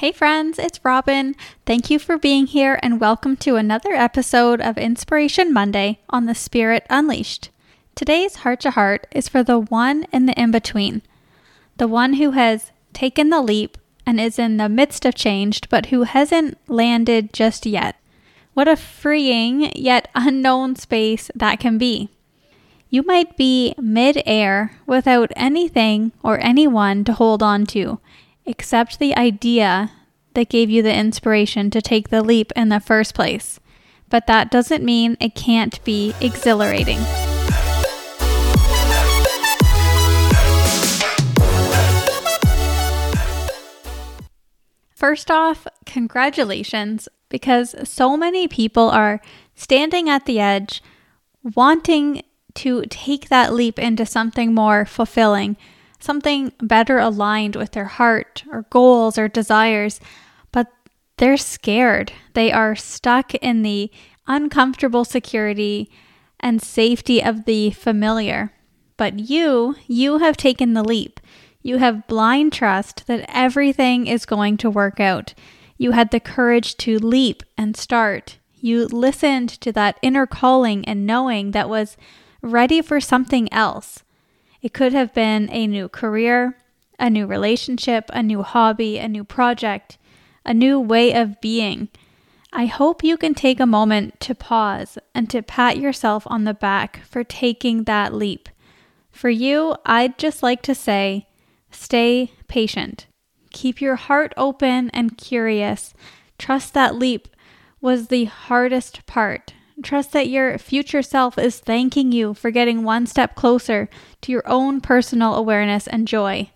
Hey, friends, it's Robyn. Thank you for being here and welcome to another episode of Inspiration Monday on the Spirit Unleashed. Today's heart to heart is for the one in the in between, the one who has taken the leap and is in the midst of change, but who hasn't landed just yet. What a freeing yet unknown space that can be. You might be mid air without anything or anyone to hold on to Accept the idea that gave you the inspiration to take the leap in the first place. But that doesn't mean it can't be exhilarating. First off, congratulations, because so many people are standing at the edge, wanting to take that leap into something more fulfilling, something better aligned with their heart or goals or desires, but they're scared. They are stuck in the uncomfortable security and safety of the familiar. But you, you have taken the leap. You have blind trust that everything is going to work out. You had the courage to leap and start. You listened to that inner calling and knowing that was ready for something else. It could have been a new career, a new relationship, a new hobby, a new project, a new way of being. I hope you can take a moment to pause and to pat yourself on the back for taking that leap. For you, I'd just like to say stay patient. Keep your heart open and curious. Trust that leap was the hardest part Trust that your future self is thanking you for getting one step closer to your own personal awareness and joy.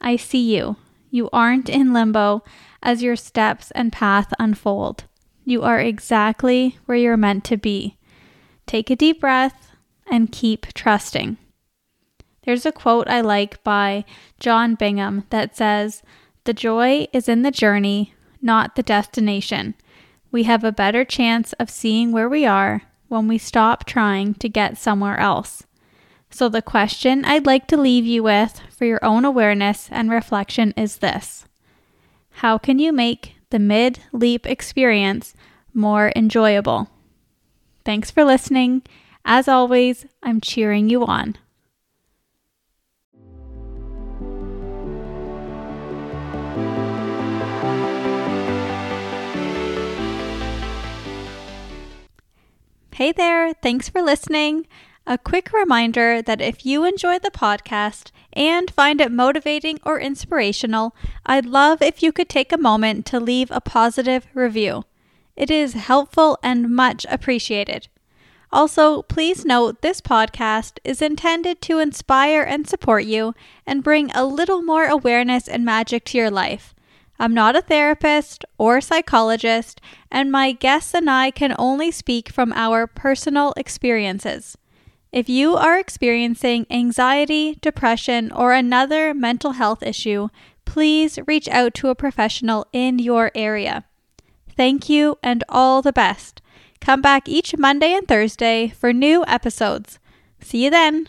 I see you. You aren't in limbo as your steps and path unfold. You are exactly where you're meant to be. Take a deep breath and keep trusting. There's a quote I like by John Bingham that says, The joy is in the journey, not the destination we have a better chance of seeing where we are when we stop trying to get somewhere else. So, the question I'd like to leave you with for your own awareness and reflection is this How can you make the mid leap experience more enjoyable? Thanks for listening. As always, I'm cheering you on. Hey there, thanks for listening. A quick reminder that if you enjoy the podcast and find it motivating or inspirational, I'd love if you could take a moment to leave a positive review. It is helpful and much appreciated. Also, please note this podcast is intended to inspire and support you and bring a little more awareness and magic to your life. I'm not a therapist or psychologist, and my guests and I can only speak from our personal experiences. If you are experiencing anxiety, depression, or another mental health issue, please reach out to a professional in your area. Thank you and all the best. Come back each Monday and Thursday for new episodes. See you then.